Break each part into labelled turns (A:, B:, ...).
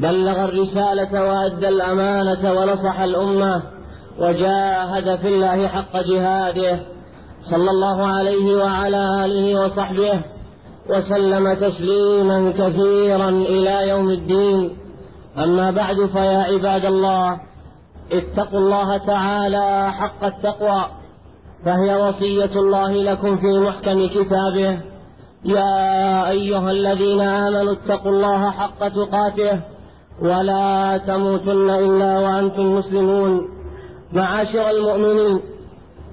A: بلغ الرسالة وأدى الأمانة ونصح الأمة وجاهد في الله حق جهاده صلى الله عليه وعلى آله وصحبه وسلم تسليما كثيرا إلى يوم الدين. أما بعد فيا عباد الله اتقوا الله تعالى حق التقوى فهي وصية الله لكم في محكم كتابه. يا أيها الذين آمنوا اتقوا الله حق تقاته. ولا تموتن إلا وأنتم مسلمون. معاشر المؤمنين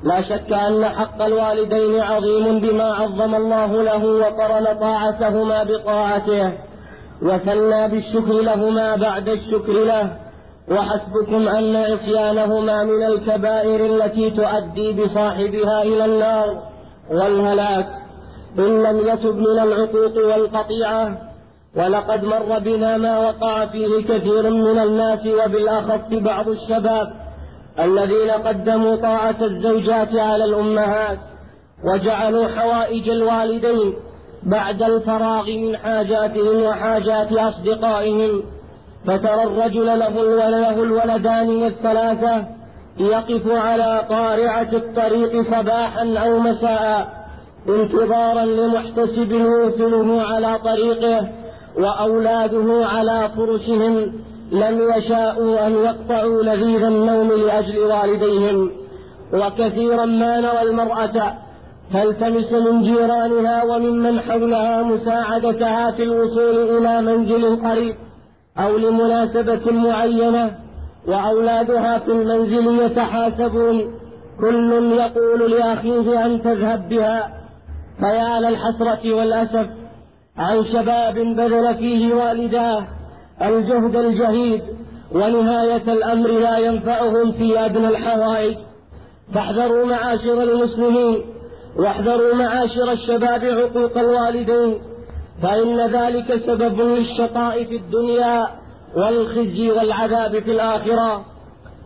A: لا شك أن حق الوالدين عظيم بما عظم الله له وقرن طاعتهما بطاعته وثنى بالشكر لهما بعد الشكر له. وحسبكم أن عصيانهما من الكبائر التي تؤدي بصاحبها إلى النار والهلاك. إن لم يتب من العقوق والقطيعة ولقد مر بنا ما وقع فيه كثير من الناس وبالأخص بعض الشباب الذين قدموا طاعة الزوجات على الأمهات وجعلوا حوائج الوالدين بعد الفراغ من حاجاتهم وحاجات أصدقائهم. فترى الرجل له له الولدان والثلاثه يقف على قارعه الطريق صباحا أو مساء انتظارا لمحتسب يوصله على طريقه. وأولاده على فرشهم لم يشاءوا أن يقطعوا لذيذ النوم لأجل والديهم. وكثيرا ما نرى المرأة تلتمس من جيرانها وممن حولها مساعدتها في الوصول إلى منزل قريب أو لمناسبة معينة وأولادها في المنزل يتحاسبون. كل يقول لأخيه أن تذهب بها. فيا للحسرة والأسف. عن شباب بذل فيه والداه الجهد الجهيد ونهاية الأمر لا ينفعهم في أدنى الحوائج. فاحذروا معاشر المسلمين واحذروا معاشر الشباب عقوق الوالدين فإن ذلك سبب للشقاء في الدنيا والخزي والعذاب في الآخرة.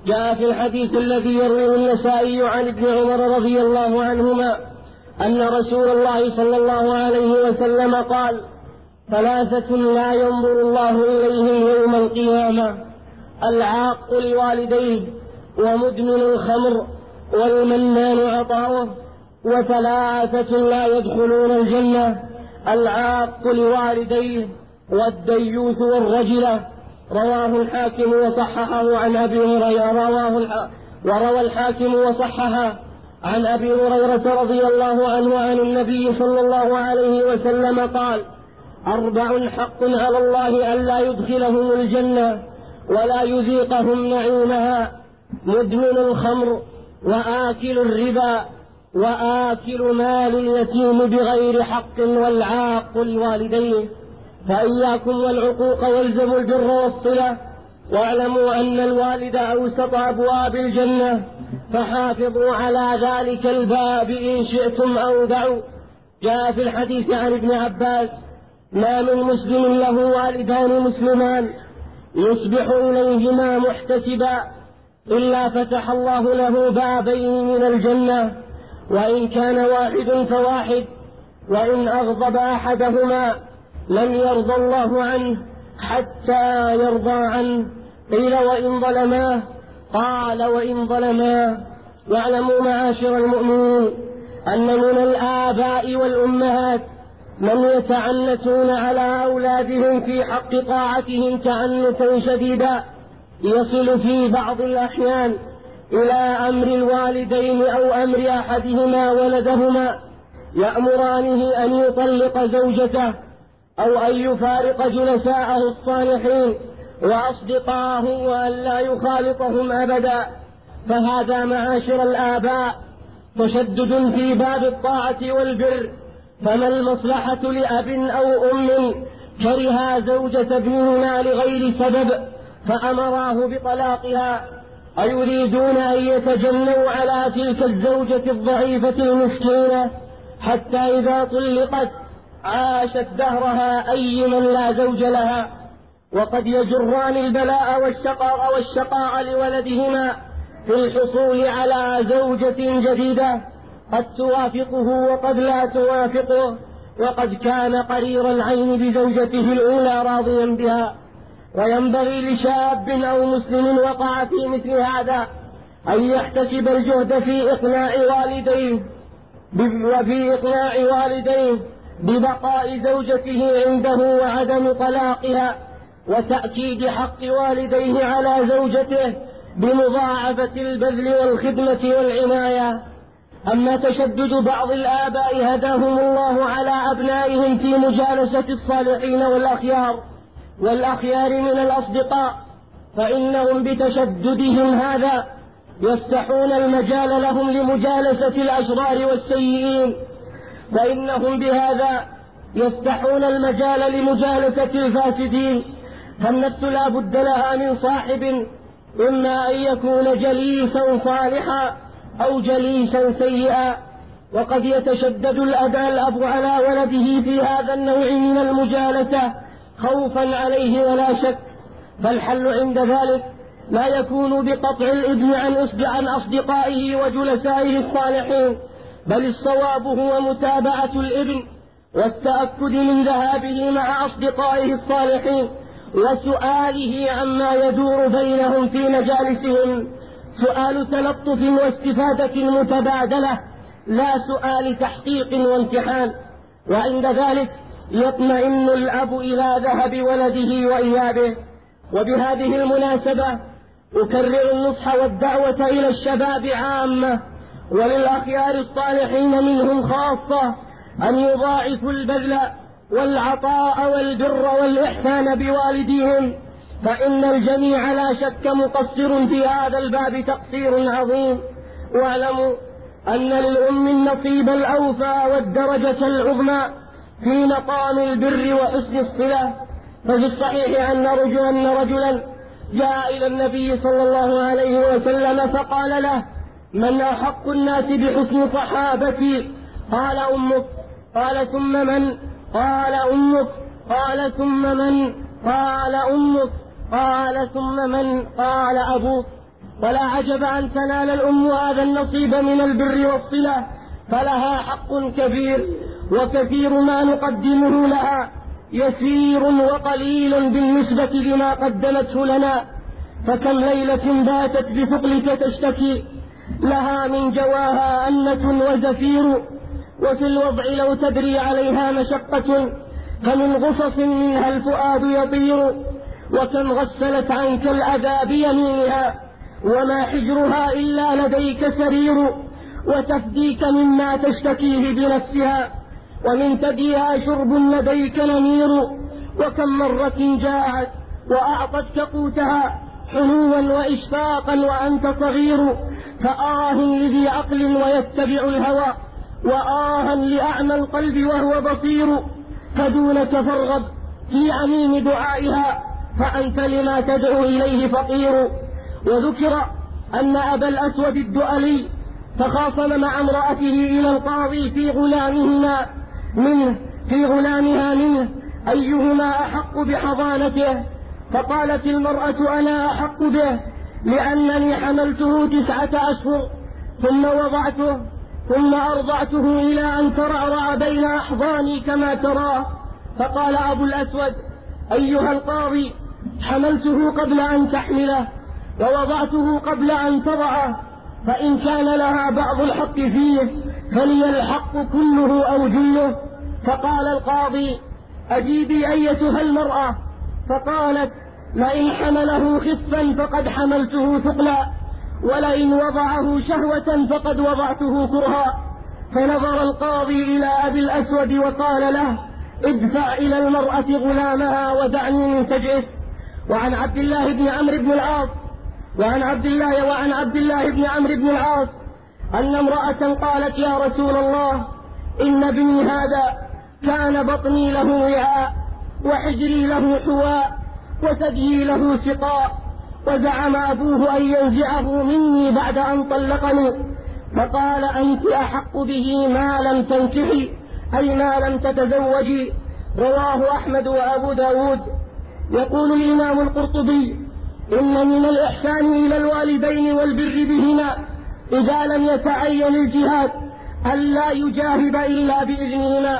A: جاء في الحديث الذي يرويه النسائي عن ابن عمر رضي الله عنهما أن رسول الله صلى الله عليه وسلم قال ثلاثة لا ينظر الله إليهم يوم القيامة العاق لوالديه ومدمن الخمر والمنان عطاؤه وثلاثة لا يدخلون الجنة العاق لوالديه والديوث والرجلة. رواه الحاكم وصححه عن أبي هريرة رواه وروى الحاكم وصححه عن أبي هريرة رضي الله عنه عن النبي صلى الله عليه وسلم قال أربع حق على الله الا يدخلهم الجنة ولا يذيقهم نعيمها مدمن الخمر وآكل الربا وآكل مال اليتيم بغير حق والعاق الوالدين. فإياكم والعقوق والزموا البر والصلة. واعلموا أن الوالد أوسط أبواب الجنة فحافظوا على ذلك الباب إن شئتم أو دعوا. جاء في الحديث عن ابن عباس ما من مسلم له والدان مسلمان يصبح إليهما محتسبا إلا فتح الله له بابين من الجنة وإن كان واحد فواحد وإن أغضب أحدهما لم يرضى الله عنه حتى يرضى عنه. قيل وإن ظلماه قال وإن ظلما. واعلموا معاشر المؤمنين أن من الآباء والأمهات من يتعنتون على أولادهم في حق طاعتهم تعنتا شديدا يصل في بعض الأحيان إلى أمر الوالدين أو أمر أحدهما ولدهما يأمرانه أن يطلق زوجته أو أن يفارق جلساءه الصالحين وأصدقائه وأن لا يخالطهم أبدا فهذا معاشر الآباء تشدد في باب الطاعة والبر فما المصلحة لأب أو أم كره زوجة ابنهما لغير سبب فأمراه بطلاقها؟ أيريدون أن يتجنوا على تلك الزوجة الضعيفة المسكينة حتى إذا طلقت عاشت دهرها أي من لا زوج لها؟ وقد يجران البلاء والشقاء والشقاء لولدهما في الحصول على زوجة جديدة قد توافقه وقد لا توافقه وقد كان قرير العين بزوجته الأولى راضيا بها. وينبغي لشاب أو مسلم وقع في مثل هذا أن يحتسب الجهد في إقناع والديه وفي إقناع والديه ببقاء زوجته عنده وعدم طلاقها. وتأكيد حق والديه على زوجته بمضاعفة البذل والخدمة والعناية. أما تشدد بعض الآباء هداهم الله على أبنائهم في مجالسة الصالحين والأخيار والأخيار من الأصدقاء؟ فإنهم بتشددهم هذا يفتحون المجال لهم لمجالسة الأشرار والسيئين. فإنهم بهذا يفتحون المجال لمجالسة الفاسدين. فالنفس لا بد لها من صاحب إما أن يكون جليسا صالحا أو جليسا سيئا. وقد يتشدد الأب الأب على ولده في هذا النوع من المجالسة خوفا عليه ولا شك. فالحل عند ذلك لا يكون بقطع الإبن عن أصدقائه وجلسائه الصالحين. بل الصواب هو متابعة الإبن والتأكد من ذهابه مع أصدقائه الصالحين. وسؤاله عما يدور بينهم في مجالسهم. سؤال تلطف واستفادة متبادلة لا سؤال تحقيق وامتحان. وعند ذلك يطمئن الأب إلى ذهب ولده وإيابه. وبهذه المناسبة أكرر النصح والدعوة إلى الشباب عامة وللأخيار الصالحين منهم خاصة أن يضاعفوا البذل والعطاء والبر والإحسان بوالديهم فإن الجميع لا شك مقصر في هذا الباب تقصير عظيم. واعلموا أن للأم النصيب الأوفى والدرجة العظمى في مقام البر وحسن الصلة. ففي الصحيح أن رجلا, أن رجلا جاء إلى النبي صلى الله عليه وسلم فقال له من أحق الناس بحسن صحابتي؟ قال أمك. قال ثم من؟ قال أمك قال ثم من؟ قال أمك قال ثم من؟ قال أبوك. ولا عجب أن تنال الأم هذا النصيب من البر والصلة فلها حق كبير وكثير ما نقدمه لها. يسير وقليل بالنسبة لما قدمته لنا. فكم ليلة باتت بثقلك تشتكي لها من جواها أنة وزفير. وفي الوضع لو تدري عليها مشقة فمن غصص منها الفؤاد يطير وكم غسلت عنك الأذى بيمينها وما حجرها إلا لديك سرير وتفديك مما تشتكيه بنفسها ومن ثديها شرب لديك نمير وكم مرة جاءت وأعطتك قوتها حنوا وإشفاقا وأنت صغير فآه لذي عقل ويتبع الهوى. وآها لأعمى القلب وهو بصير فدونك فارغب في عميم دعائها فأنت لما تدعو إليه فقير. وذكر أن أبا الأسود الدؤلي تخاصم مع امرأته إلى القاضي في غلامهما منه في غلامها منه أيهما أحق بحضانته؟ فقالت المرأة أنا أحق به لأنني حملته تسعة أشهر ثم وضعته ثم أرضعته إلى أن ترعرع بين أحضاني كما تراه فقال أبو الأسود أيها القاضي حملته قبل أن تحمله ووضعته قبل أن تضعه فإن كان لها بعض الحق فيه فلي الحق كله أو جله. فقال القاضي أجيبي أيتها المرأة؟ فقالت لئن حمله خفا فقد حملته ثقلا. ولئن وضعه شهوة فقد وضعته كرها. فنظر القاضي إلى أبي الأسود وقال له ادفع إلى المرأة غلامها ودعني من سجئه وعن عبد الله بن عمرو بن العاص وعن عبد الله وعن عبد الله بن عمرو بن العاص أن امرأة قالت يا رسول الله إن ابني هذا كان بطني له وعاء وحجري له حواء
B: وثديي له سقاء. وزعم أبوه أن ينزعه مني بعد أن طلقني. فقال أنت أحق به ما لم تنكحي أي ما لم تتزوجي. رواه أحمد وأبو داود. يقول الإمام القرطبي إن من الإحسان إلى الوالدين والبر بهما إذا لم يتعين الجهاد ألا يجاهد إلا بإذنهما.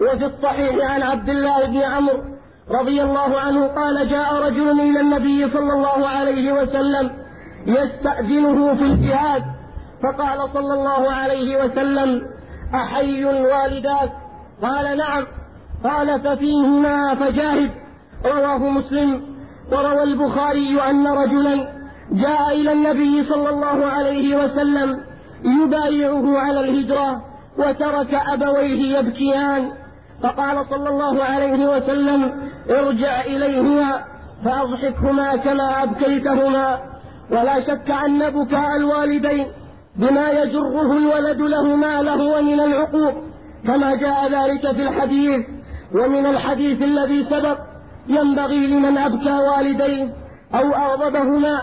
B: وفي الصحيح عن عبد الله بن عمرو رضي الله عنه قال جاء رجل إلى النبي صلى الله عليه وسلم يستأذنه في الجهاد. فقال صلى الله عليه وسلم أحي والداك؟ قال نعم. قال ففيهما فجاهد. رواه مسلم. وروى البخاري أن رجلا جاء إلى النبي صلى الله عليه وسلم يبايعه على الهجرة وترك أبويه يبكيان. فقال صلى الله عليه وسلم ارجع إليهما فأضحكهما كما أبكيتهما. ولا شك أن بكاء الوالدين بما يجره الولد لهما لهو من العقوق كما جاء ذلك في الحديث. ومن الحديث الذي سبق ينبغي لمن أبكى والديه أو أغضبهما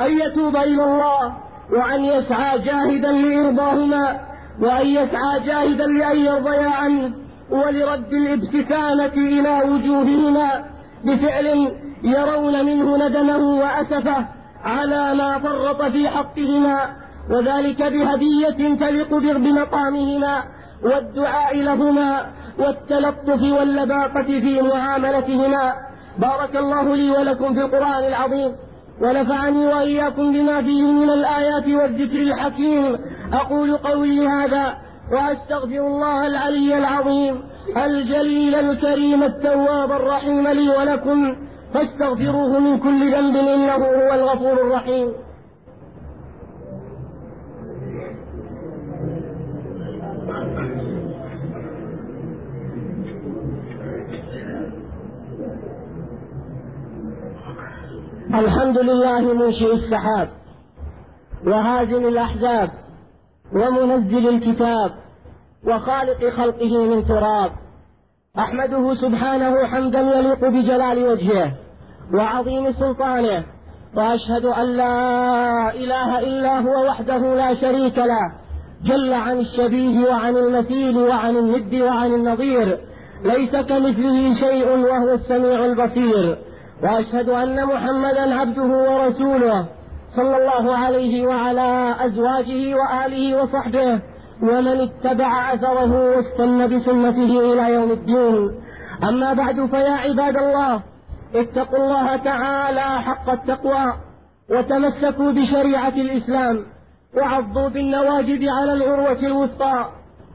B: أن يتوب إلى الله وأن يسعى جاهدا لإرضاهما وأن يسعى جاهدا لأن يرضيا عنه. ولرد الابتسامة إلى وجوههما بفعل يرون منه ندمه وأسفه على ما فرط في حقهما وذلك بهدية تليق بمقامهما والدعاء لهما والتلطف واللباقة في معاملتهما. بارك الله لي ولكم في القرآن العظيم ونفعني وإياكم بما فيه من الآيات والذكر الحكيم. أقول قولي هذا وأستغفر الله العلي العظيم الجليل الكريم التواب الرحيم لي ولكم فاستغفروه من كل ذنب إنه هو الغفور الرحيم. الحمد لله منشئ السحاب وهازم الأحزاب ومنزل الكتاب وخالق خلقه من تراب. أحمده سبحانه حمدا يليق بجلال وجهه وعظيم سلطانه. وأشهد أن لا إله إلا هو وحده لا شريك له. جل عن الشبيه وعن المثيل وعن الند وعن النظير. ليس كمثله شيء وهو السميع البصير. وأشهد أن محمدا عبده ورسوله. صلى الله عليه وعلى أزواجه وآله وصحبه ومن اتبع أثره واستنى بسنته إلى يوم الدين. أما بعد فيا عباد الله اتقوا الله تعالى حق التقوى وتمسكوا بشريعة الإسلام وعضوا بالنواجذ على العروة الوثقى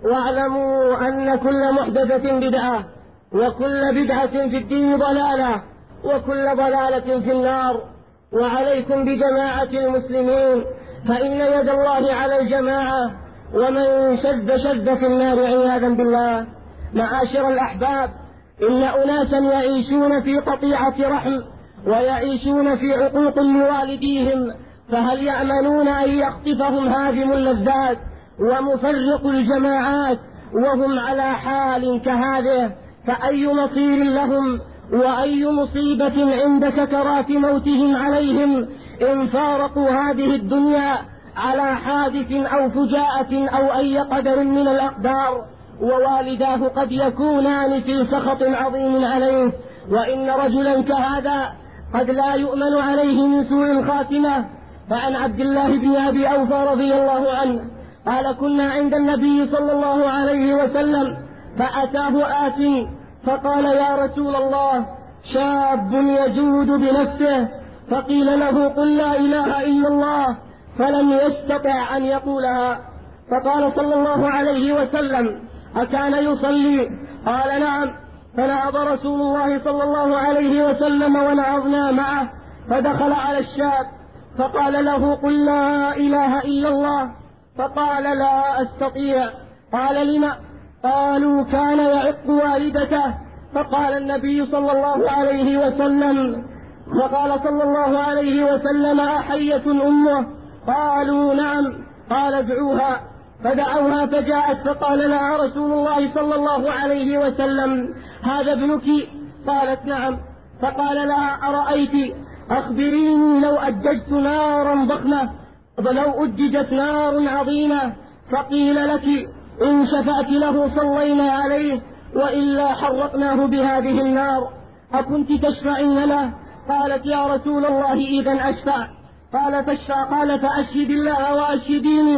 B: واعلموا أن كل محدثة بدعة وكل بدعة في الدين ضلالة وكل ضلالة في النار. وعليكم بجماعة المسلمين فإن يد الله على الجماعة ومن شد شد في النار عياذا بالله. معاشر الأحباب إن أناسا يعيشون في قطيعة رحم ويعيشون في عقوق لوالديهم فهل يأمنون أن يخطفهم هادم اللذات ومفرق الجماعات وهم على حال كهذه؟ فأي مصير لهم؟ وأي مصيبة عند سكرات موتهم عليهم إن فارقوا هذه الدنيا على حادث أو فجاءة أو أي قدر من الأقدار ووالداه قد يكونان في سخط عظيم عليه وإن رجلا كهذا قد لا يؤمن عليه من سوء الخاتمة. فعن عبد الله بن أبي أوفى رضي الله عنه قال كنا عند النبي صلى الله عليه وسلم فأتاه آت فقال يا رسول الله شاب يجود بنفسه. فقيل له قل لا إله إلا الله فلم يستطع أن يقولها. فقال صلى الله عليه وسلم أكان يصلي؟ قال نعم. فنهض رسول الله صلى الله عليه وسلم ونهضنا معه فدخل على الشاب. فقال له قل لا إله إلا الله. فقال لا أستطيع. قال لم قالوا كان يعق والدته. فقال النبي صلى الله عليه وسلم وقال صلى الله عليه وسلم أحية أمه. قالوا نعم. قال ادعوها. فدعوها فجاءت فقال لها رسول الله صلى الله عليه وسلم هذا ابنك. قالت نعم. فقال لها أرأيت؟ أخبريني لو أججت نارا ضخمة ولو أججت نار عظيمة فقيل لك إن شفعت له صلينا عليه وإلا حرقناه بهذه النار. أكنت تشفعين له قالت يا رسول الله إذا أشفع. قال فاشفع قال فأشهد الله وأشهديني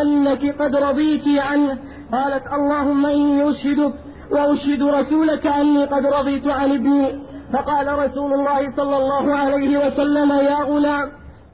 B: أنك قد رضيت عنه. قالت اللهم إني أشهدك وأشهد رسولك أني قد رضيت عن ابني. فقال رسول الله صلى الله عليه وسلم يا غلام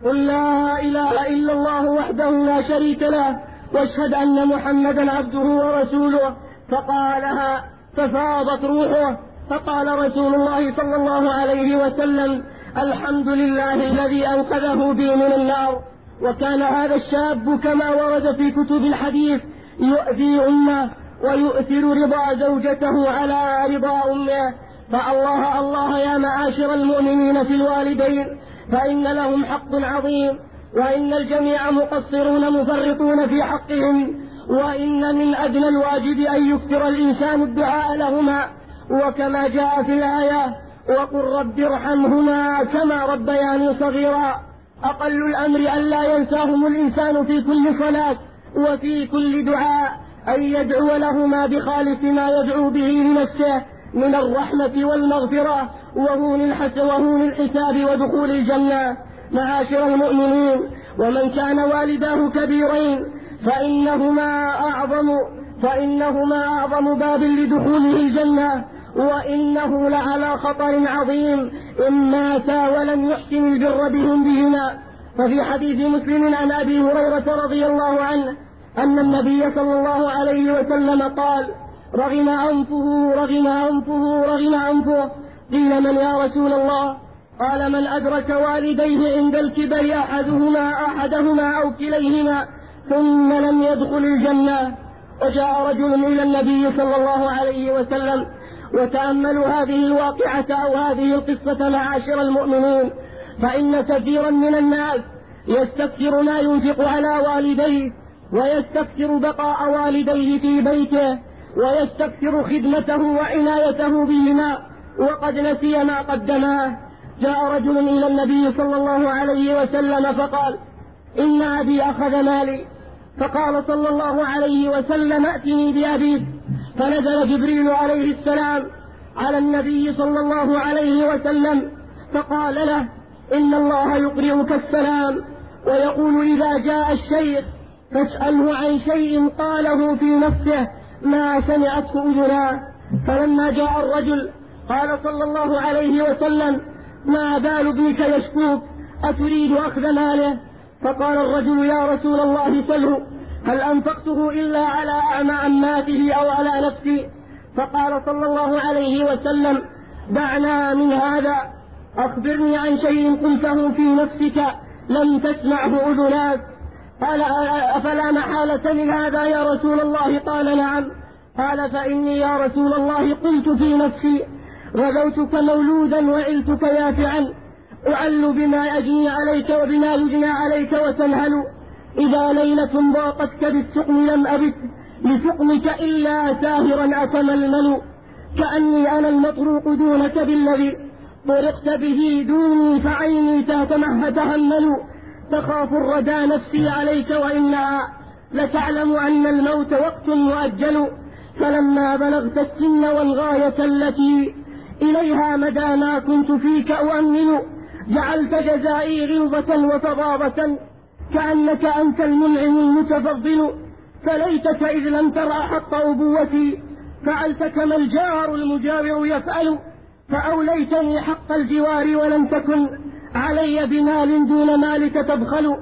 B: قل لا إله إلا الله وحده لا شريك له. واشهد أن محمدا عبده ورسوله. فقالها ففاضت روحه. فقال رسول الله صلى الله عليه وسلم الحمد لله الذي أنقذه بي من النار. وكان هذا الشاب كما ورد في كتب الحديث يؤذي أمه ويؤثر رضا زوجته على رضا أمه. فالله الله يا معاشر المؤمنين في الوالدين فإن لهم حق عظيم. وإن الجميع مقصرون مفرطون في حقهم وإن من أدنى الواجب أن يكثر الإنسان الدعاء لهما. وكما جاء في الآية وقل رب ارحمهما كما ربياني صغيرا. أقل الأمر ألا ينساهم الإنسان في كل صلاة وفي كل دعاء أن يدعو لهما بخالص ما يدعو به لنفسه من الرحمة والمغفرة وهون الحساب ودخول الجنة. معاشر المؤمنين ومن كان والداه كبيرين فإنهما أعظم فإنهما أعظم باب لدخوله الجنة وإنه لعلى خطر عظيم إن ماتا ولم يحسن البر بهم بهما. ففي حديث مسلم عن أبي هريرة رضي الله عنه أن النبي صلى الله عليه وسلم قال رغم أنفه رغم أنفه رغم أنفه. قيل من يا رسول الله؟ قال من أدرك والديه عند الكبر أحدهما أحدهما أو كليهما ثم لم يدخل الجنة وجاء رجل إلى النبي صلى الله عليه وسلم وتأملوا هذه الواقعة أو هذه القصة معاشر المؤمنين فإن كثيرا من الناس يستكثر ما ينفق على والديه ويستكثر بقاء والديه في بيته ويستكثر خدمته وعنايته بهما وقد نسي ما قدماه. جاء رجل إلى النبي صلى الله عليه وسلم فقال إن أبي أخذ مالي. فقال صلى الله عليه وسلم ائتني بأبيك فنزل جبريل عليه السلام على النبي صلى الله عليه وسلم فقال له إن الله يقرئك السلام ويقول إذا جاء الشيخ فاسأله عن شيء قاله في نفسه ما سمعته أذناه فلما جاء الرجل قال صلى الله عليه وسلم ما بال بيك يشكوك؟ أتريد أخذ ماله؟ فقال الرجل يا رسول الله سله. هل أنفقته إلا على أعمى عماته أو على نفسي؟ فقال صلى الله عليه وسلم دعنا من هذا. أخبرني عن شيء قلته في نفسك لم تسمعه أذناك قال أفلا محالة من هذا يا رسول الله؟ قال نعم. قال فإني يا رسول الله قلت في نفسي غزوتك مولودا وعلتك يافعا. أعل بما أجني عليك وبما يجنى عليك وتنهل. إذا ليلة ضاقتك بالسقم لم أبت لسقمك إلا ساهرا أتململ كأني أنا المطروق دونك بالذي طرقت به دوني فعيني تهمل تخاف الردى نفسي عليك وإنها لتعلم أن الموت وقت مؤجل. فلما بلغت السن والغاية التي إليها مدى ما كنت فيك أؤمل. جعلت جزائي غلظة وفظاظة كأنك أنت المنعم المتفضل. فليتك إذ لم ترى حق أبوتي فعلت كما الجار المجاور يفعل. فأوليتني حق الجوار ولم تكن علي بمال دون مالك تبخل.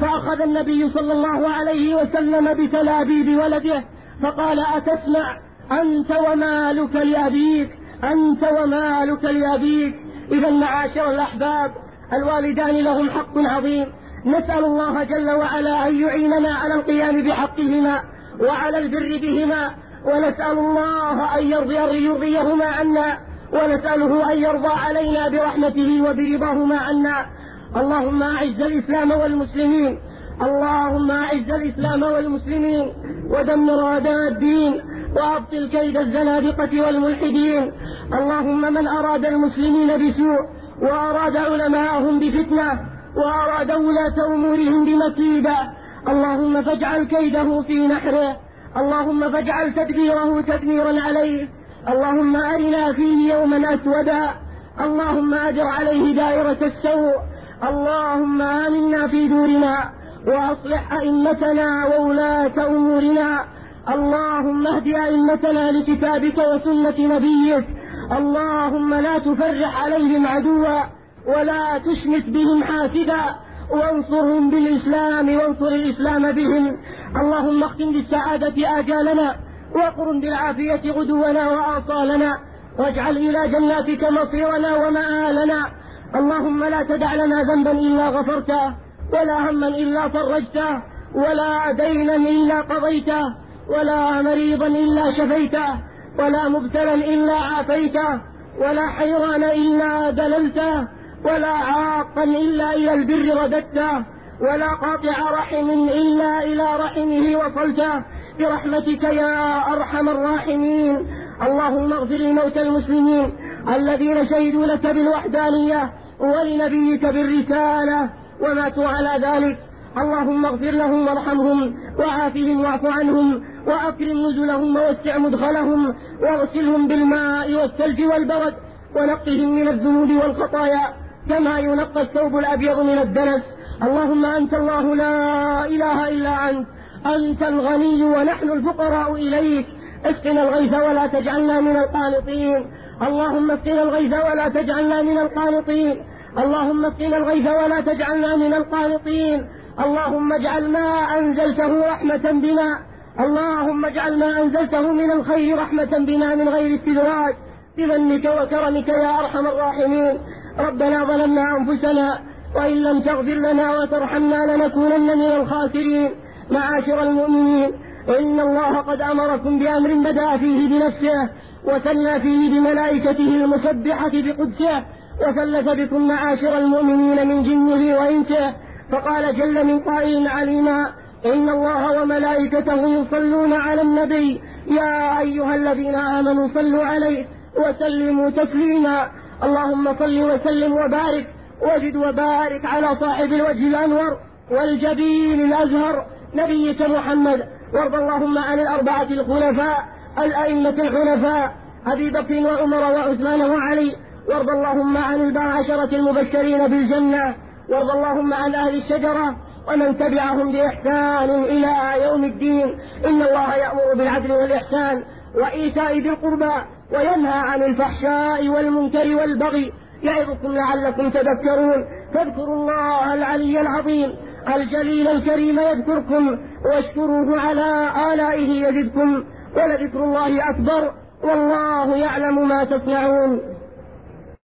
B: فأخذ النبي صلى الله عليه وسلم بتلابيب ولده فقال أتسمع أنت ومالك لأبيك؟ أنت ومالك لأبيك. إذا معاشر الأحباب الوالدان لهم حق عظيم. نسأل الله جل وعلا أن يعيننا على القيام بحقهما وعلى البر بهما. ونسأل الله أن يرضي يرضيهما عنا. ونسأله أن يرضى علينا برحمته وبرضاهما عنا. اللهم أعز الإسلام والمسلمين. اللهم أعز الإسلام والمسلمين. ودمر أعداء الدين. وأبطل كيد الزنادقة والملحدين. اللهم من أراد المسلمين بسوء وأراد علماءهم بفتنة وأراد ولاة أمورهم بمكيدة اللهم فاجعل كيده في نحره اللهم فاجعل تدبيره تدميرا عليه اللهم أرنا فيه يوما أسودا اللهم أجر عليه دائرة السوء اللهم آمنا في دورنا وأصلح أئمتنا وولاة أمورنا اللهم اهد أئمتنا لكتابك وسنة نبيك اللهم لا تفرح عليهم عدوا ولا تشمت بهم حاسدا وانصرهم بالإسلام وانصر الإسلام بهم. اللهم اختم بالسعادة آجالنا وقرن بالعافية غدونا وآصالنا واجعل إلى جناتك مصيرنا ومآلنا. اللهم لا تدع لنا ذنبا إلا غفرته ولا هما إلا فرجته ولا دينا إلا قضيته ولا مريضا إلا شفيته ولا مبتلا إلا عافيته ولا حيران إلا دللته ولا عاقا إلا إلى البر رددته ولا قاطع رحم إلا إلى رحمه وصلته برحمتك يا أرحم الراحمين. اللهم اغفر لموتى المسلمين الذين شهدوا لك بالوحدانية ولنبيك بالرسالة وماتوا على ذلك. اللهم اغفر لهم وارحمهم وعافهم واعف عنهم. وأكرم نزلهم ووسع مدخلهم واغسلهم بالماء والثلج والبرد ونقهم من الذنوب والخطايا كما ينقى الثوب الأبيض من الدنس. اللهم أنت الله لا إله إلا أنت. أنت الغني ونحن الفقراء إليك. اسقنا الغيث ولا تجعلنا من القانطين. اللهم اسقنا الغيث ولا تجعلنا من القانطين. اللهم اسقنا الغيث ولا تجعلنا من القانطين. اللهم اجعل ما أنزلته رحمة بنا. اللهم اجعل ما أنزلته من الخير رحمة بنا من غير استدراج بمنك وكرمك يا أرحم الراحمين. ربنا ظلمنا أنفسنا وإن لم تغفر لنا وترحمنا لنكونن من الخاسرين. معاشر المؤمنين إن الله قد أمركم بأمر بدأ فيه بنفسه وثنى فيه بملائكته المسبحة بقدسه وثلث بكم معاشر المؤمنين من جنه وإنسه. فقال جل من قائل عليما إن الله وملائكته يصلون على النبي. يا أيها الذين آمنوا صلوا عليه وسلموا تسليما. اللهم صل وسلم وبارك. وجد وبارك على صاحب الوجه الأنور والجبين الأزهر نبيك محمد. وارض اللهم عن الأربعة الخلفاء الأئمة الحنفاء أبي بكر وعمر وعثمان وعلي. وارض اللهم عن البعشرة المبشرين بالجنة. وارض اللهم عن أهل الشجرة. ومن تبعهم بإحسان إلى يوم الدين إن الله يأمر بالعدل والإحسان وإيتاء ذي القربى وينهى عن الفحشاء والمنكر والبغي يعظكم لعلكم تذكرون. فاذكروا الله العلي العظيم الجليل الكريم يذكركم واشكروه على آلائه يزدكم ولذكر الله أكبر والله يعلم ما تصنعون.